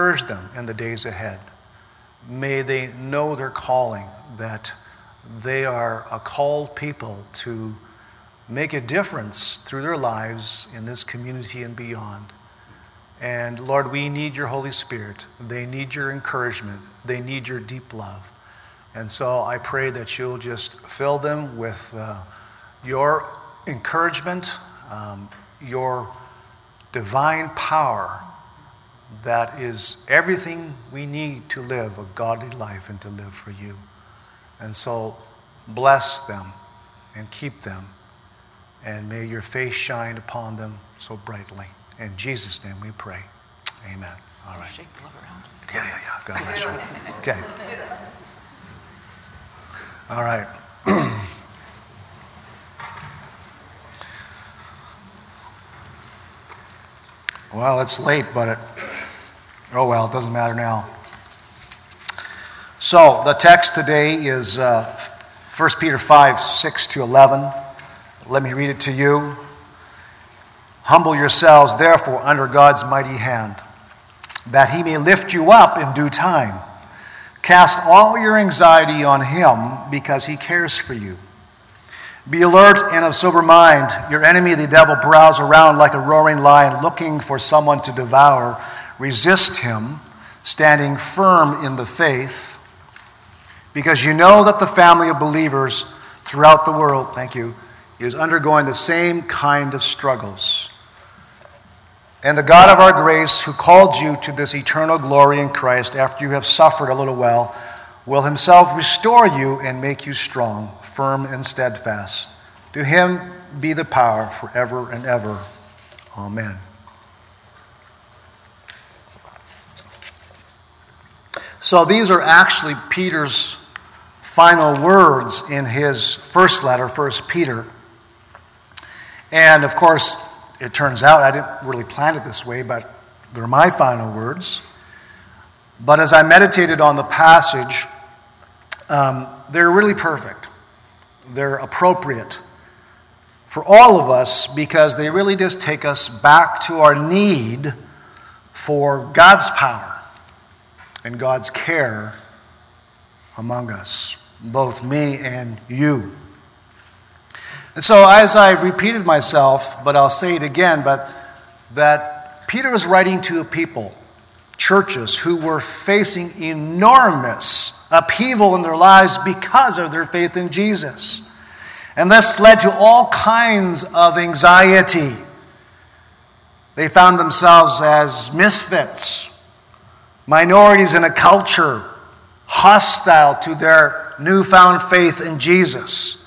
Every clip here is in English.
Encourage them in the days ahead. May they know their calling, that they are a called people to make a difference through their lives in this community and beyond. And Lord, we need your Holy Spirit. They need your encouragement, they need your deep love. And so I pray that you'll just fill them with uh, your encouragement, um, your divine power that is everything we need to live a godly life and to live for you. And so bless them and keep them. And may your face shine upon them so brightly. In Jesus' name we pray. Amen. All right. Shake the love around. Yeah, yeah, yeah. God bless you. Okay. All right. well, it's late, but it, oh well, it doesn't matter now. So, the text today is uh, 1 Peter 5 6 to 11. Let me read it to you. Humble yourselves, therefore, under God's mighty hand, that he may lift you up in due time. Cast all your anxiety on him because he cares for you. Be alert and of sober mind. Your enemy, the devil, prowls around like a roaring lion looking for someone to devour. Resist him, standing firm in the faith, because you know that the family of believers throughout the world, thank you, is undergoing the same kind of struggles. And the God of our grace, who called you to this eternal glory in Christ after you have suffered a little while, will himself restore you and make you strong, firm, and steadfast. To him be the power forever and ever. Amen. So these are actually Peter's final words in his first letter, First Peter. And of course, it turns out I didn't really plan it this way, but they're my final words. But as I meditated on the passage, um, they're really perfect. They're appropriate for all of us because they really just take us back to our need for God's power and God's care among us, both me and you. And so, as I've repeated myself, but I'll say it again, but that Peter was writing to a people, churches, who were facing enormous upheaval in their lives because of their faith in Jesus. And this led to all kinds of anxiety. They found themselves as misfits, minorities in a culture hostile to their newfound faith in Jesus.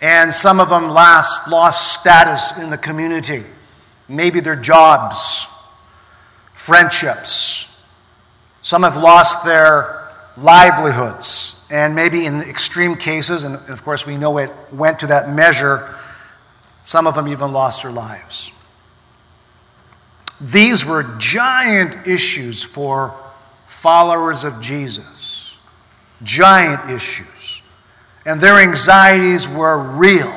And some of them last, lost status in the community, maybe their jobs, friendships. Some have lost their livelihoods. And maybe in extreme cases, and of course we know it went to that measure, some of them even lost their lives. These were giant issues for followers of Jesus. Giant issues and their anxieties were real.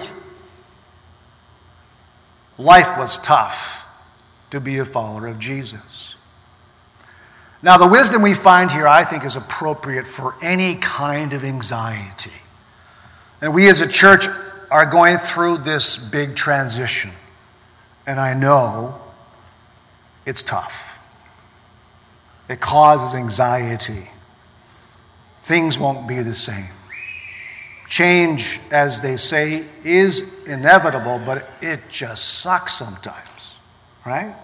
Life was tough to be a follower of Jesus. Now, the wisdom we find here, I think, is appropriate for any kind of anxiety. And we as a church are going through this big transition. And I know it's tough, it causes anxiety. Things won't be the same. Change, as they say, is inevitable, but it just sucks sometimes, right?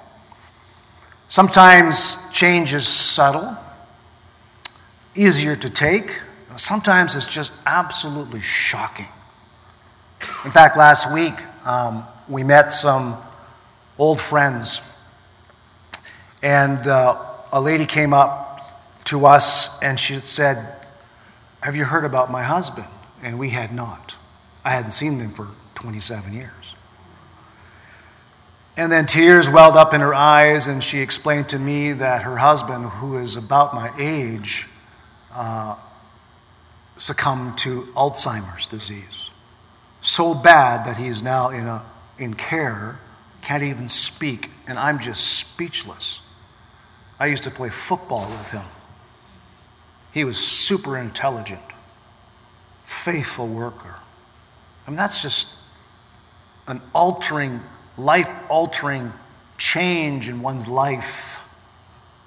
Sometimes change is subtle, easier to take. Sometimes it's just absolutely shocking. In fact, last week um, we met some old friends, and uh, a lady came up to us and she said, Have you heard about my husband? and we had not. I hadn't seen them for 27 years. And then tears welled up in her eyes, and she explained to me that her husband, who is about my age, uh, succumbed to Alzheimer's disease. So bad that he is now in, a, in care, can't even speak, and I'm just speechless. I used to play football with him. He was super intelligent, faithful worker. I mean, that's just an altering, life altering change in one's life.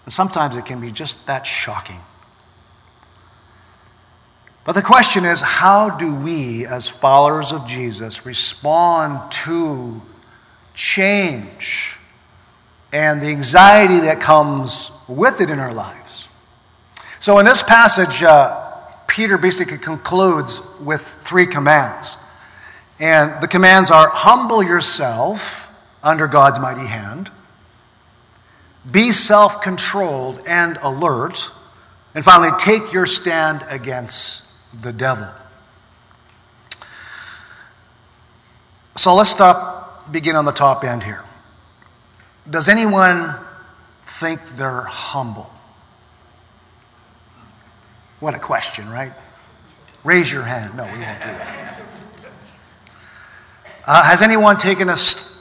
And sometimes it can be just that shocking. But the question is how do we, as followers of Jesus, respond to change and the anxiety that comes with it in our lives? So, in this passage, uh, Peter basically concludes with three commands. And the commands are humble yourself under God's mighty hand, be self controlled and alert, and finally, take your stand against the devil. So let's stop, begin on the top end here. Does anyone think they're humble? What a question, right? Raise your hand. No, we won't do that. Uh, has anyone taken a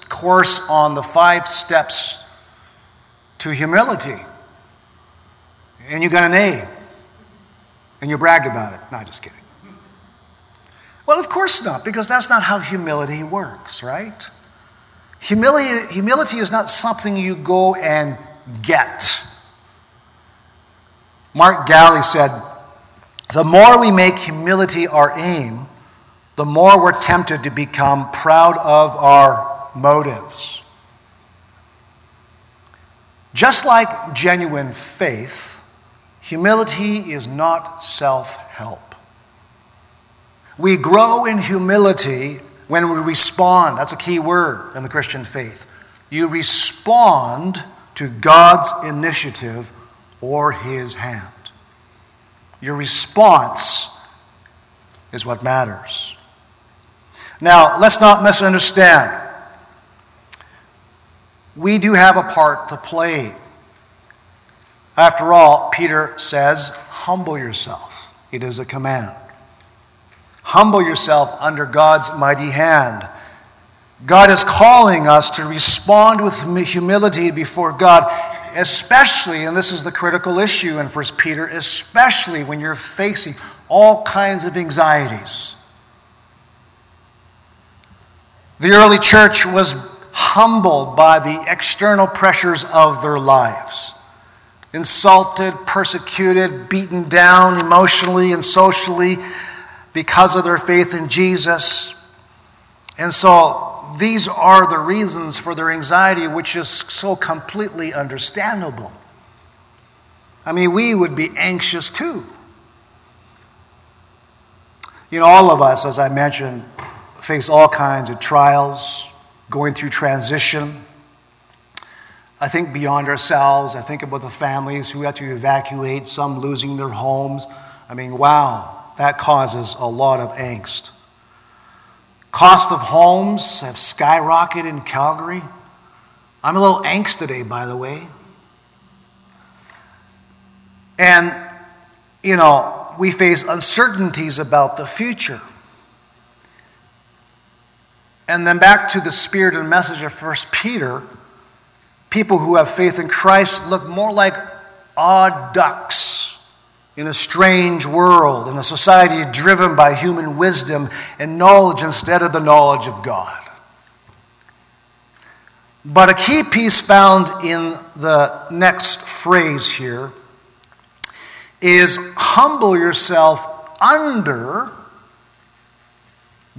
course on the five steps to humility? And you got an A. And you bragged about it. No, just kidding. Well, of course not, because that's not how humility works, right? Humility, humility is not something you go and get. Mark Galli said, The more we make humility our aim, the more we're tempted to become proud of our motives. Just like genuine faith, Humility is not self help. We grow in humility when we respond. That's a key word in the Christian faith. You respond to God's initiative or His hand. Your response is what matters. Now, let's not misunderstand. We do have a part to play after all, Peter says, humble yourself. It is a command. Humble yourself under God's mighty hand. God is calling us to respond with humility before God, especially, and this is the critical issue in 1 Peter, especially when you're facing all kinds of anxieties. The early church was humbled by the external pressures of their lives insulted, persecuted, beaten down emotionally and socially because of their faith in Jesus. And so these are the reasons for their anxiety, which is so completely understandable. I mean, we would be anxious too. You know, all of us, as I mentioned, face all kinds of trials, going through transition I think beyond ourselves. I think about the families who had to evacuate, some losing their homes. I mean, wow, that causes a lot of angst. Cost of homes have skyrocketed in Calgary. I'm a little angst today, by the way. And, you know, we face uncertainties about the future. And then back to the spirit and message of First Peter people who have faith in Christ look more like odd ducks in a strange world, in a society driven by human wisdom and knowledge instead of the knowledge of God. But a key piece found in the next phrase here is humble yourself under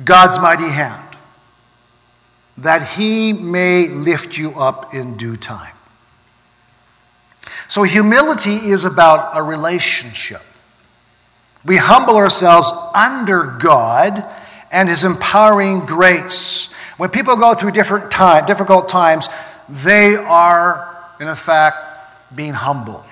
God's mighty hand that he may lift you up in due time. So, humility is about a relationship. We humble ourselves under God and His empowering grace. When people go through different time, difficult times, they are, in effect, being humbled.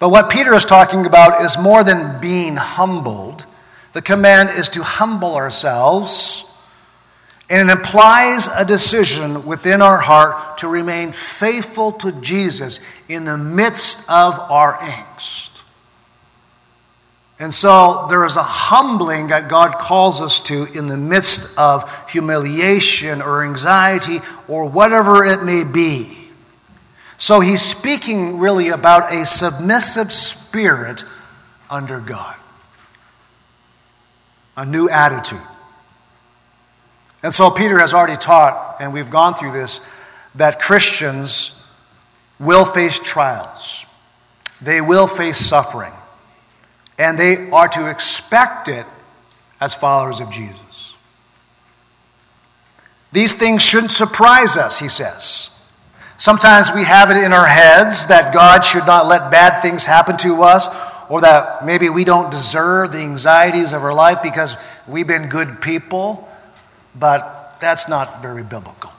But what Peter is talking about is more than being humbled. The command is to humble ourselves, and it implies a decision within our heart to remain faithful to Jesus in the midst of our angst. And so there is a humbling that God calls us to in the midst of humiliation or anxiety or whatever it may be. So he's speaking really about a submissive spirit under God, a new attitude. And so Peter has already taught, and we've gone through this, that Christians will face trials, they will face suffering, and they are to expect it as followers of Jesus. These things shouldn't surprise us, he says. Sometimes we have it in our heads that God should not let bad things happen to us, or that maybe we don't deserve the anxieties of our life because we've been good people, but that's not very biblical.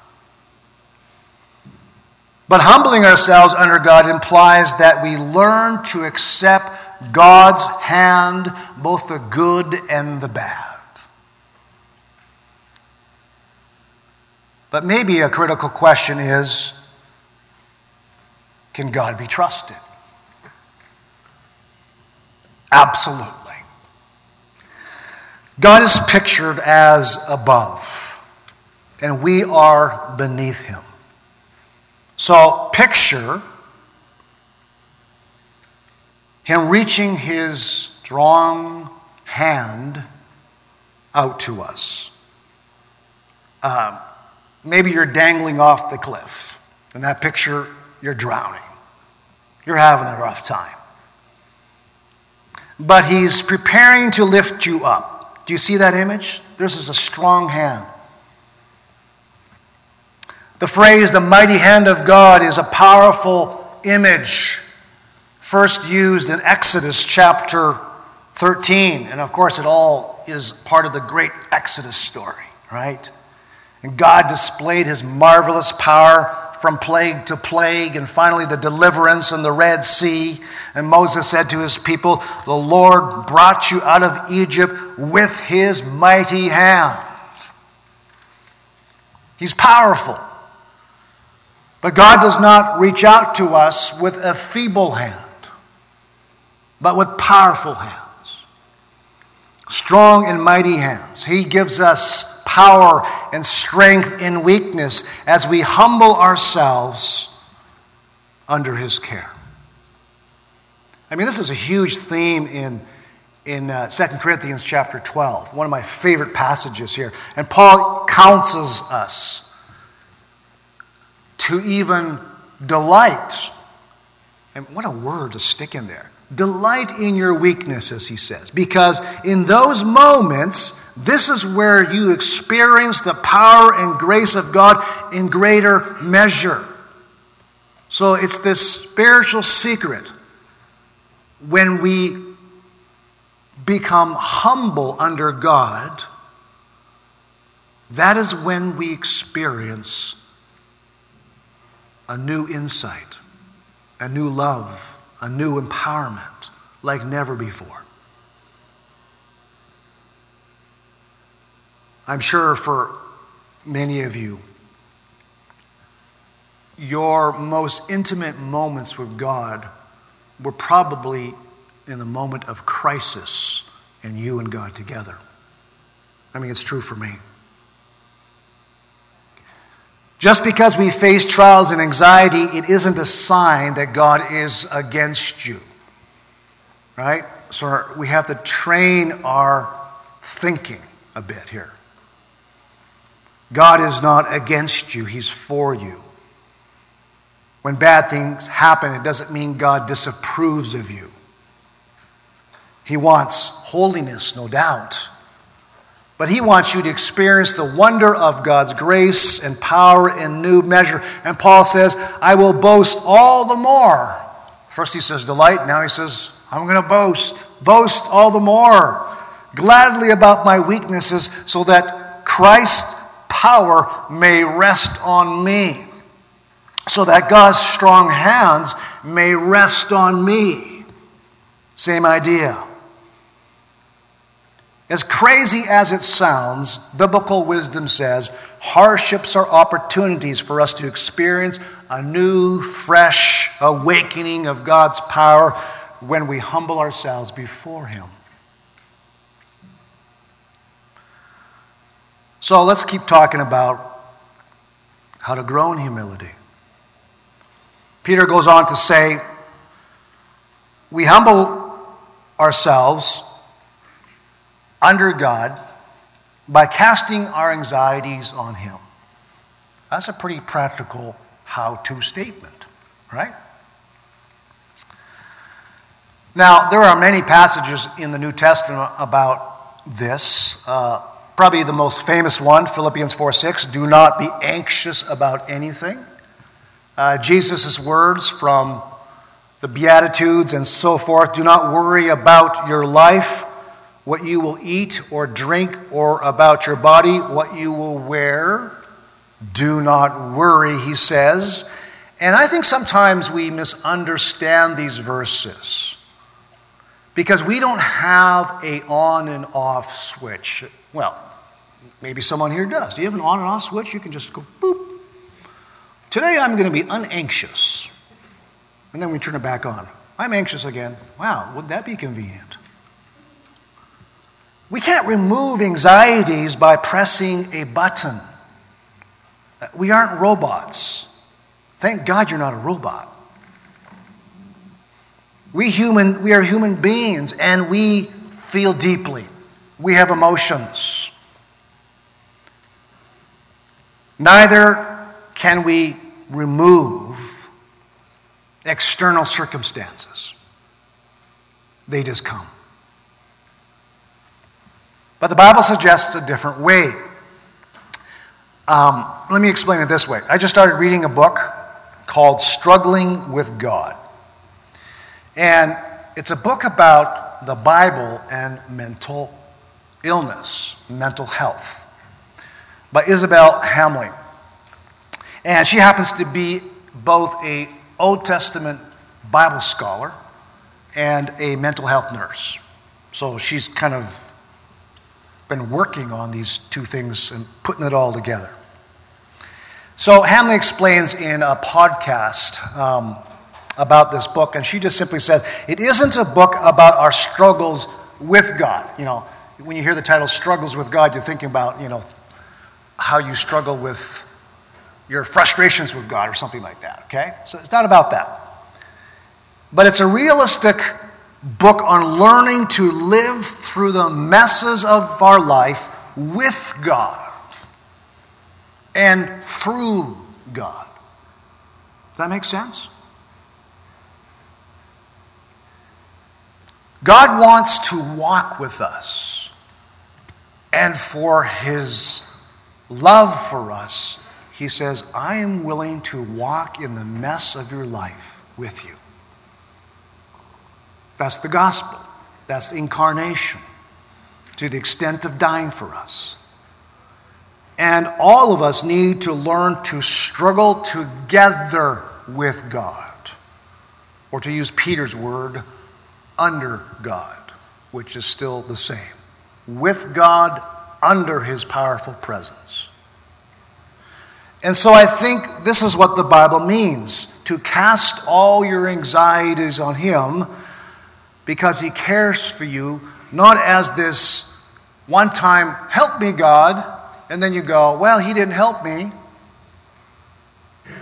But humbling ourselves under God implies that we learn to accept God's hand, both the good and the bad. But maybe a critical question is can God be trusted? Absolutely. God is pictured as above, and we are beneath him. So picture him reaching his strong hand out to us. Uh, maybe you're dangling off the cliff. In that picture, you're drowning. You're having a rough time. But he's preparing to lift you up. Do you see that image? This is a strong hand. The phrase, the mighty hand of God, is a powerful image, first used in Exodus chapter 13. And of course, it all is part of the great Exodus story, right? And God displayed his marvelous power from plague to plague, and finally the deliverance in the Red Sea. And Moses said to his people, The Lord brought you out of Egypt with his mighty hand. He's powerful. But God does not reach out to us with a feeble hand, but with powerful hands. Strong and mighty hands. He gives us power and strength in weakness as we humble ourselves under his care. I mean, this is a huge theme in, in uh, 2 Corinthians chapter 12, one of my favorite passages here. And Paul counsels us to even delight. And what a word to stick in there. Delight in your weaknesses, he says, because in those moments, this is where you experience the power and grace of God in greater measure. So it's this spiritual secret. When we become humble under God, that is when we experience a new insight, a new love, a new empowerment like never before. I'm sure for many of you, your most intimate moments with God were probably in the moment of crisis and you and God together. I mean, it's true for me. Just because we face trials and anxiety, it isn't a sign that God is against you. Right? So we have to train our thinking a bit here. God is not against you, He's for you. When bad things happen, it doesn't mean God disapproves of you. He wants holiness, no doubt. But He wants you to experience the wonder of God's grace and power in new measure. And Paul says, I will boast all the more. First he says, delight. Now he says, I'm going to boast. Boast all the more. Gladly about my weaknesses, so that Christ's power may rest on me, so that God's strong hands may rest on me. Same idea. As crazy as it sounds, biblical wisdom says hardships are opportunities for us to experience a new, fresh awakening of God's power when we humble ourselves before Him. So let's keep talking about how to grow in humility. Peter goes on to say, We humble ourselves under God by casting our anxieties on Him. That's a pretty practical how to statement, right? Now, there are many passages in the New Testament about this. Uh, probably the most famous one, Philippians 4 6, do not be anxious about anything. Uh, Jesus' words from the Beatitudes and so forth do not worry about your life, what you will eat or drink, or about your body, what you will wear. Do not worry, he says. And I think sometimes we misunderstand these verses because we don't have a on and off switch. Well, maybe someone here does. Do you have an on and off switch? You can just go boop. Today I'm going to be unanxious. And then we turn it back on. I'm anxious again. Wow, would that be convenient? We can't remove anxieties by pressing a button. Uh, we aren't robots. Thank God you're not a robot. We human, we are human beings and we feel deeply. We have emotions. Neither can we remove external circumstances. They just come. But the Bible suggests a different way. Um, let me explain it this way. I just started reading a book called Struggling with God. And it's a book about the Bible and mental illness, mental health, by Isabelle Hamley. And she happens to be both a Old Testament Bible scholar and a mental health nurse. So she's kind of been working on these two things and putting it all together. So Hamley explains in a podcast um, about this book, and she just simply says, It isn't a book about our struggles with God. You know, when you hear the title Struggles with God, you're thinking about, you know, how you struggle with your frustrations with God or something like that, okay? So it's not about that. But it's a realistic book on learning to live through the messes of our life with God and through God. Does that make sense? God wants to walk with us. And for his love for us, he says, I am willing to walk in the mess of your life with you. That's the gospel. That's the incarnation to the extent of dying for us. And all of us need to learn to struggle together with God. Or to use Peter's word, under God, which is still the same. With God under his powerful presence. And so I think this is what the Bible means to cast all your anxieties on him because he cares for you, not as this one time, help me, God, and then you go, well, he didn't help me.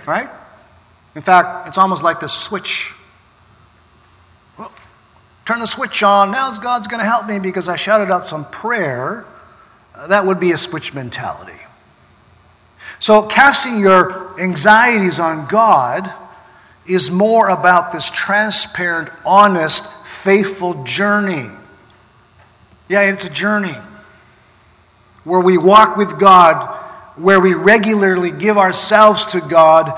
Right? In fact, it's almost like the switch turn the switch on. Now God's going to help me because I shouted out some prayer. Uh, that would be a switch mentality. So, casting your anxieties on God is more about this transparent, honest, faithful journey. Yeah, it's a journey where we walk with God, where we regularly give ourselves to God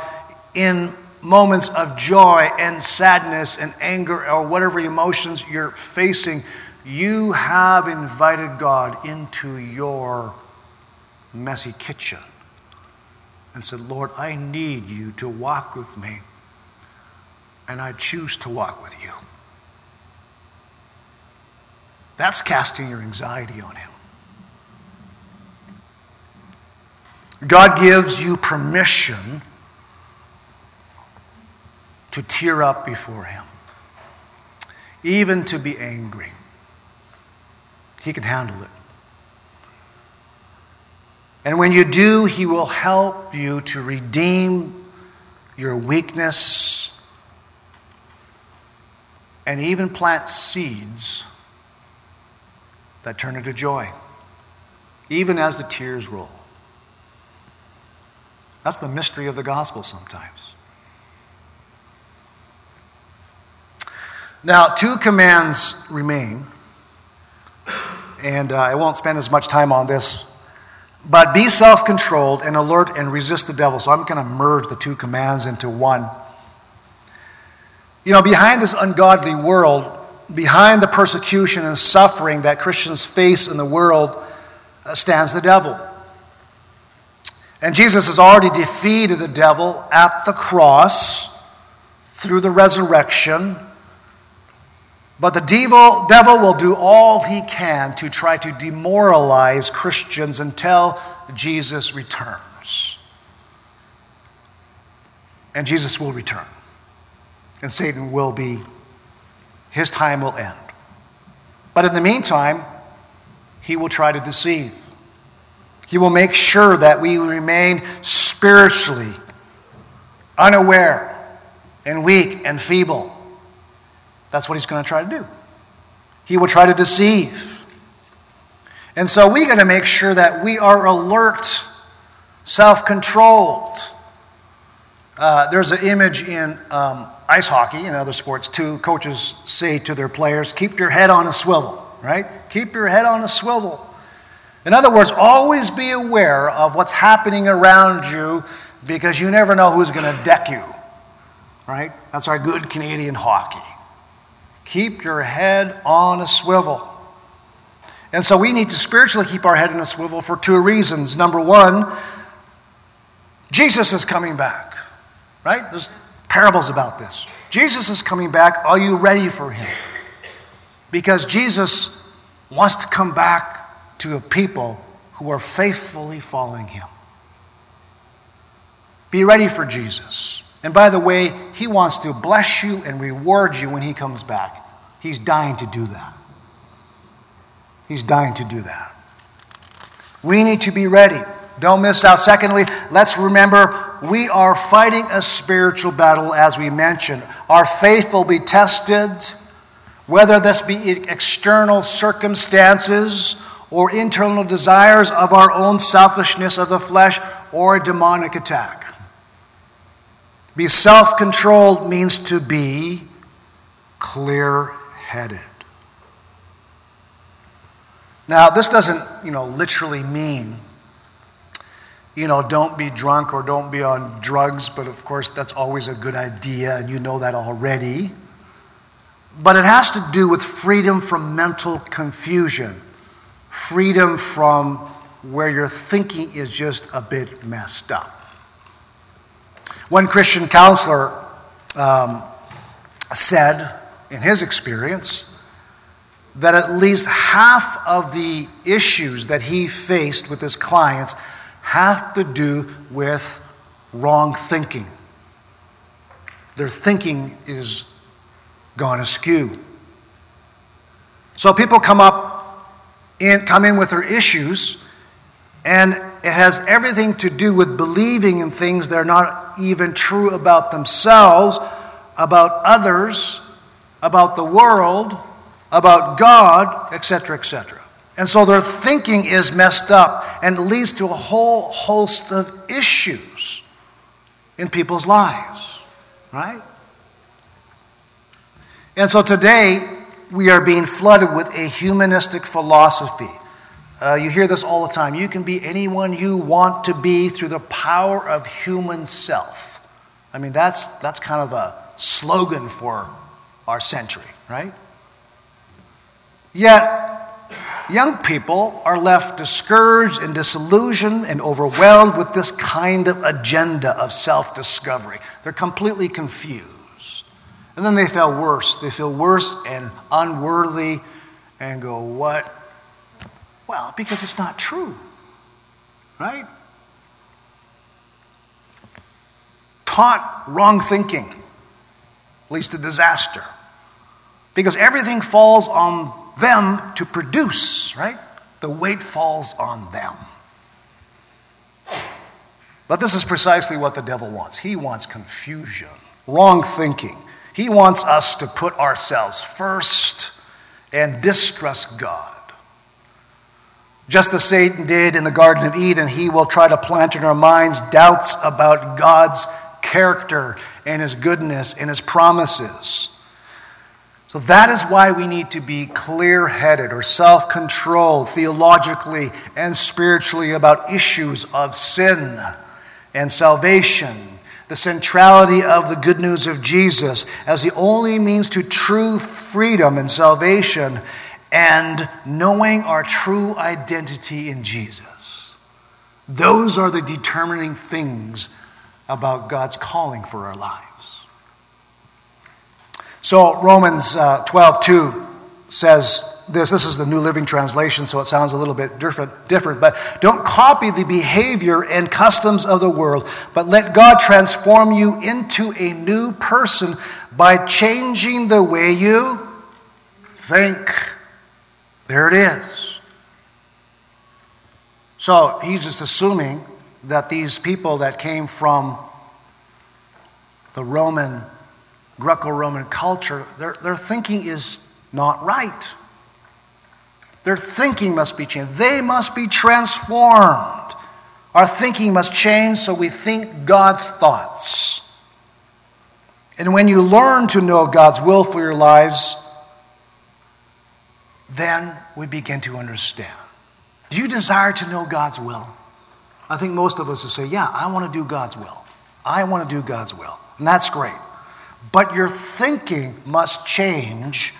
in moments of joy and sadness and anger or whatever emotions you're facing, you have invited God into your messy kitchen and said, Lord, I need you to walk with me, and I choose to walk with you. That's casting your anxiety on Him. God gives you permission to tear up before Him, even to be angry. He can handle it. And when you do, He will help you to redeem your weakness and even plant seeds that turn into joy, even as the tears roll. That's the mystery of the gospel sometimes. Now, two commands remain, and uh, I won't spend as much time on this, but be self controlled and alert and resist the devil. So I'm going to merge the two commands into one. You know, behind this ungodly world, behind the persecution and suffering that Christians face in the world, uh, stands the devil. And Jesus has already defeated the devil at the cross through the resurrection. But the devil, devil will do all he can to try to demoralize Christians until Jesus returns. And Jesus will return. And Satan will be, his time will end. But in the meantime, he will try to deceive. He will make sure that we remain spiritually unaware and weak and feeble. That's what he's going to try to do. He will try to deceive. And so we got to make sure that we are alert, self controlled. Uh, there's an image in um, ice hockey and other sports too. Coaches say to their players, keep your head on a swivel, right? Keep your head on a swivel. In other words, always be aware of what's happening around you because you never know who's going to deck you. Right? That's our good Canadian hockey. Keep your head on a swivel. And so we need to spiritually keep our head in a swivel for two reasons. Number one, Jesus is coming back. Right? There's parables about this. Jesus is coming back. Are you ready for him? Because Jesus wants to come back to a people who are faithfully following him. Be ready for Jesus. And by the way, he wants to bless you and reward you when he comes back. He's dying to do that. He's dying to do that. We need to be ready. Don't miss out. Secondly, let's remember we are fighting a spiritual battle, as we mentioned. Our faith will be tested, whether this be external circumstances or internal desires of our own selfishness of the flesh or a demonic attack. Be self controlled means to be clear headed. Now, this doesn't, you know, literally mean, you know, don't be drunk or don't be on drugs, but of course that's always a good idea, and you know that already. But it has to do with freedom from mental confusion freedom from where your thinking is just a bit messed up. One Christian counselor um, said, in his experience, that at least half of the issues that he faced with his clients have to do with wrong thinking. Their thinking is gone askew. So people come up in, come in with their issues, and it has everything to do with believing in things that are not even true about themselves, about others, about the world, about God, etc., etc. And so their thinking is messed up and leads to a whole host of issues in people's lives, right? And so today, we are being flooded with a humanistic philosophy. Uh, you hear this all the time. You can be anyone you want to be through the power of human self. I mean, that's, that's kind of a slogan for our century, right? Yet, young people are left discouraged and disillusioned and overwhelmed with this kind of agenda of self discovery. They're completely confused. And then they feel worse. They feel worse and unworthy and go, What? Well, because it's not true, right? Taught wrong thinking leads to disaster because everything falls on them to produce, right? The weight falls on them. But this is precisely what the devil wants. He wants confusion, wrong thinking. He wants us to put ourselves first and distrust God. Just as Satan did in the Garden of Eden, he will try to plant in our minds doubts about God's character and his goodness and his promises. So that is why we need to be clear headed or self controlled theologically and spiritually about issues of sin and salvation, the centrality of the good news of Jesus as the only means to true freedom and salvation, and knowing our true identity in Jesus. Those are the determining things about God's calling for our lives. So, Romans uh, 12 2 says this. This is the New Living Translation, so it sounds a little bit different, different. But don't copy the behavior and customs of the world, but let God transform you into a new person by changing the way you think. There it is. So he's just assuming that these people that came from the Roman, Greco Roman culture, their, their thinking is not right. Their thinking must be changed. They must be transformed. Our thinking must change so we think God's thoughts. And when you learn to know God's will for your lives, then we begin to understand. Do you desire to know God's will? I think most of us will say, Yeah, I want to do God's will. I want to do God's will. And that's great. But your thinking must change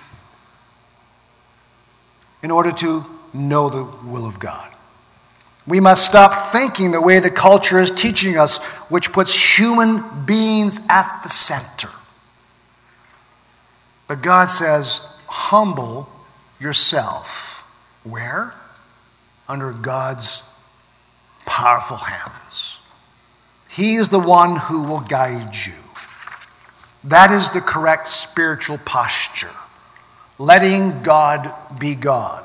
in order to know the will of God. We must stop thinking the way the culture is teaching us, which puts human beings at the center. But God says, humble yourself. Where? Under God's powerful hands. He is the one who will guide you. That is the correct spiritual posture letting God be God,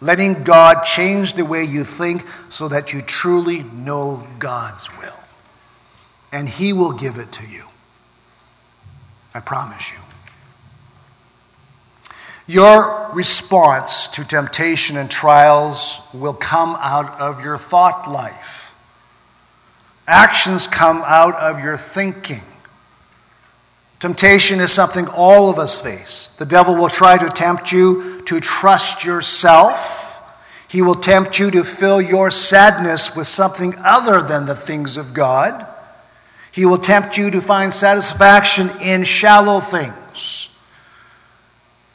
letting God change the way you think so that you truly know God's will. And He will give it to you. I promise you. Your response to temptation and trials will come out of your thought life. Actions come out of your thinking. Temptation is something all of us face. The devil will try to tempt you to trust yourself. He will tempt you to fill your sadness with something other than the things of God. He will tempt you to find satisfaction in shallow things.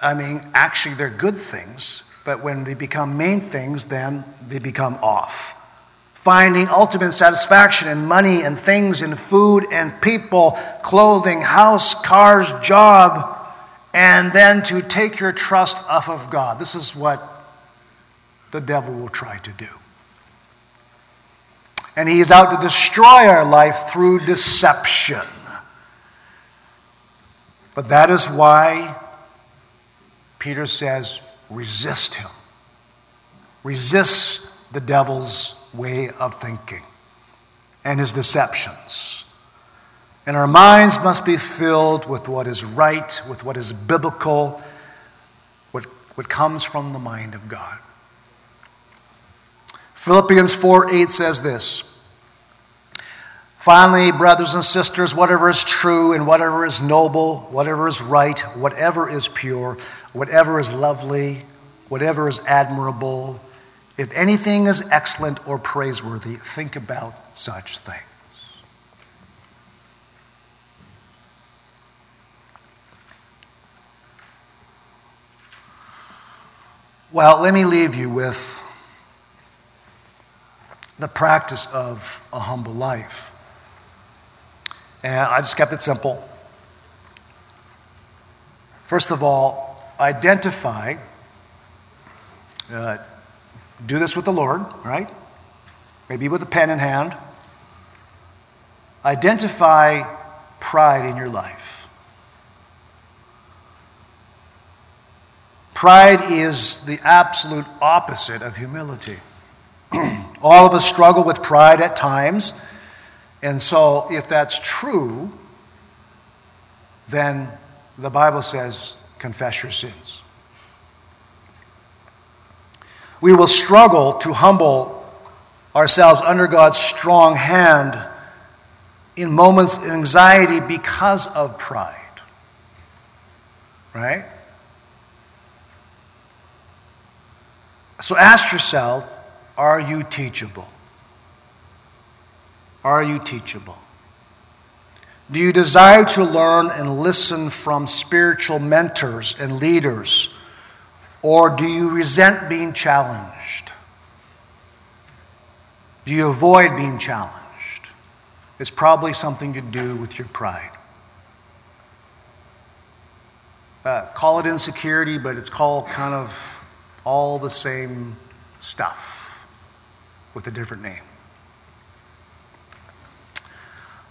I mean, actually, they're good things, but when they become main things, then they become off finding ultimate satisfaction in money and things, in food and people, clothing, house, cars, job, and then to take your trust off of God. This is what the devil will try to do. And he is out to destroy our life through deception. But that is why Peter says, resist him. Resist the devil's way of thinking and his deceptions. And our minds must be filled with what is right, with what is biblical, what, what comes from the mind of God. Philippians 4 8 says this. Finally, brothers and sisters, whatever is true and whatever is noble, whatever is right, whatever is pure, whatever is lovely, whatever is admirable, if anything is excellent or praiseworthy, think about such things. Well, let me leave you with the practice of a humble life. And I just kept it simple. First of all, identify uh, do this with the Lord, right? Maybe with a pen in hand. Identify pride in your life. Pride is the absolute opposite of humility. All of us struggle with pride at times. And so, if that's true, then the Bible says, confess your sins. We will struggle to humble ourselves under God's strong hand in moments of anxiety because of pride. Right? So ask yourself are you teachable? Are you teachable? Do you desire to learn and listen from spiritual mentors and leaders? Or do you resent being challenged? Do you avoid being challenged? It's probably something to do with your pride. Uh, call it insecurity, but it's called kind of all the same stuff with a different name.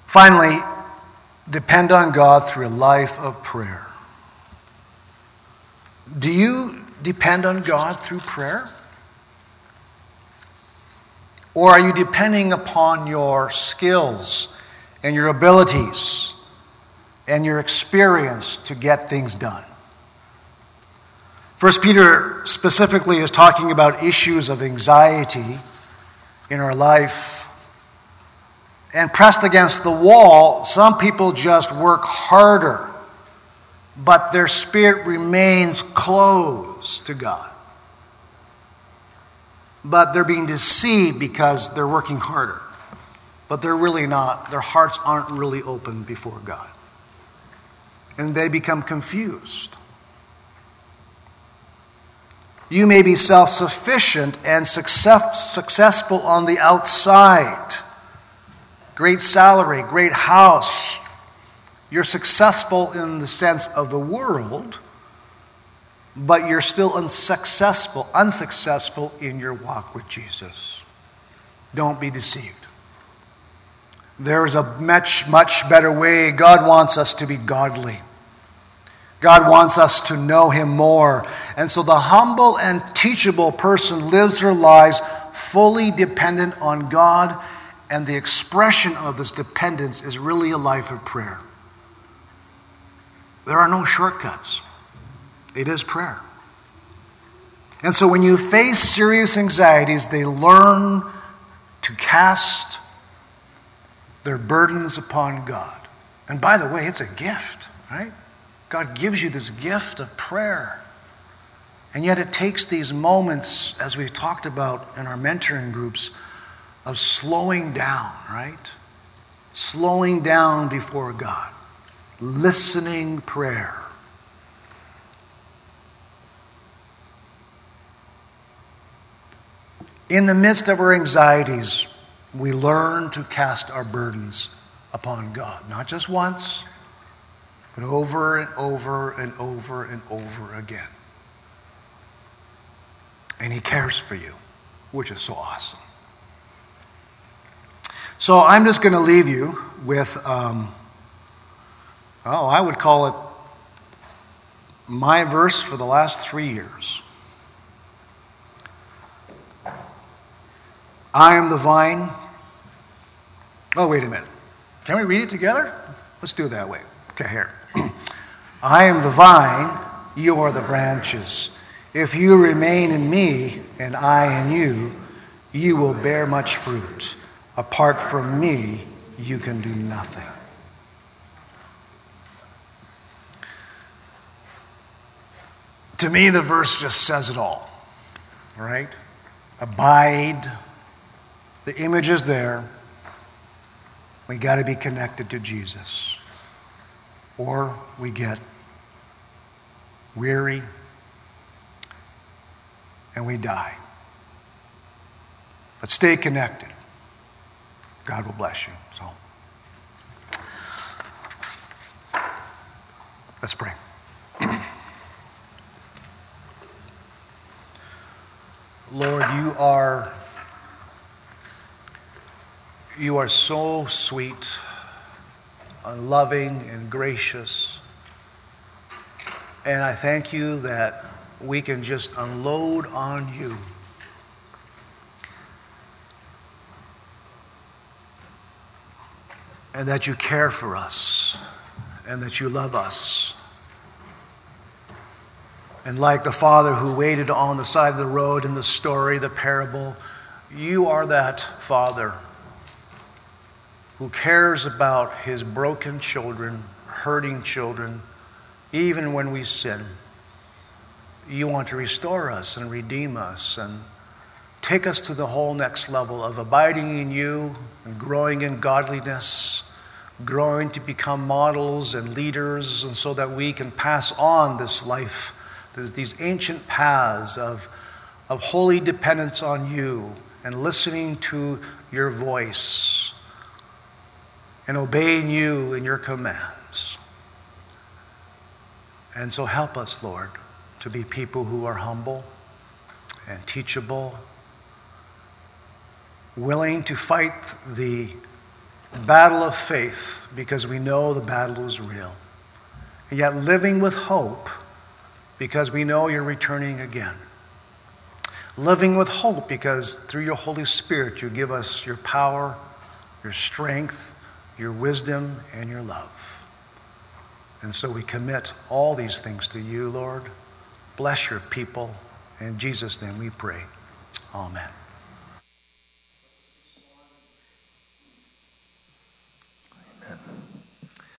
Finally, depend on God through a life of prayer. Do you depend on God through prayer? Or are you depending upon your skills and your abilities and your experience to get things done? First Peter specifically is talking about issues of anxiety in our life. And pressed against the wall, some people just work harder, but their spirit remains closed to God. But they're being deceived because they're working harder. But they're really not, their hearts aren't really open before God. And they become confused. You may be self sufficient and success, successful on the outside. Great salary, great house. You're successful in the sense of the world, but you're still unsuccessful, unsuccessful in your walk with Jesus. Don't be deceived. There is a much, much better way. God wants us to be godly. God wants us to know Him more. And so the humble and teachable person lives their lives fully dependent on God, and the expression of this dependence is really a life of prayer. There are no shortcuts, it is prayer. And so when you face serious anxieties, they learn to cast their burdens upon God. And by the way, it's a gift, right? God gives you this gift of prayer. And yet it takes these moments, as we've talked about in our mentoring groups, of slowing down, right? Slowing down before God, listening prayer. In the midst of our anxieties, we learn to cast our burdens upon God, not just once but over and over and over and over again. And He cares for you, which is so awesome. So I'm just going to leave you with, um, oh, I would call it my verse for the last three years. I am the vine. Oh, wait a minute. Can we read it together? Let's do it that way. Okay, here. I am the vine, you are the branches. If you remain in me and I in you, you will bear much fruit. Apart from me, you can do nothing. To me, the verse just says it all, right? Abide. The image is there. We got to be connected to Jesus or we get weary and we die. But stay connected. God will bless you. So let's pray. Lord, you are you are so sweet and loving and gracious. And I thank you that we can just unload on you. And that you care for us and that you love us And like the father who waited on the side of the road in the story, the parable, you are that father who cares about his broken children, hurting children, even when we sin. You want to restore us and redeem us and take us to the whole next level of abiding in you and growing in godliness, growing to become models and leaders, and so that we can pass on this life, these ancient paths of, of holy dependence on you and listening to your voice and obeying you in your commands. And so help us, Lord, to be people who are humble and teachable, willing to fight the battle of faith because we know the battle is real, and yet living with hope because we know you're returning again. Living with hope because through your Holy Spirit you give us your power, your strength, your wisdom, and your love. And so we commit all these things to you, Lord. Bless your people. In Jesus' name we pray. Amen.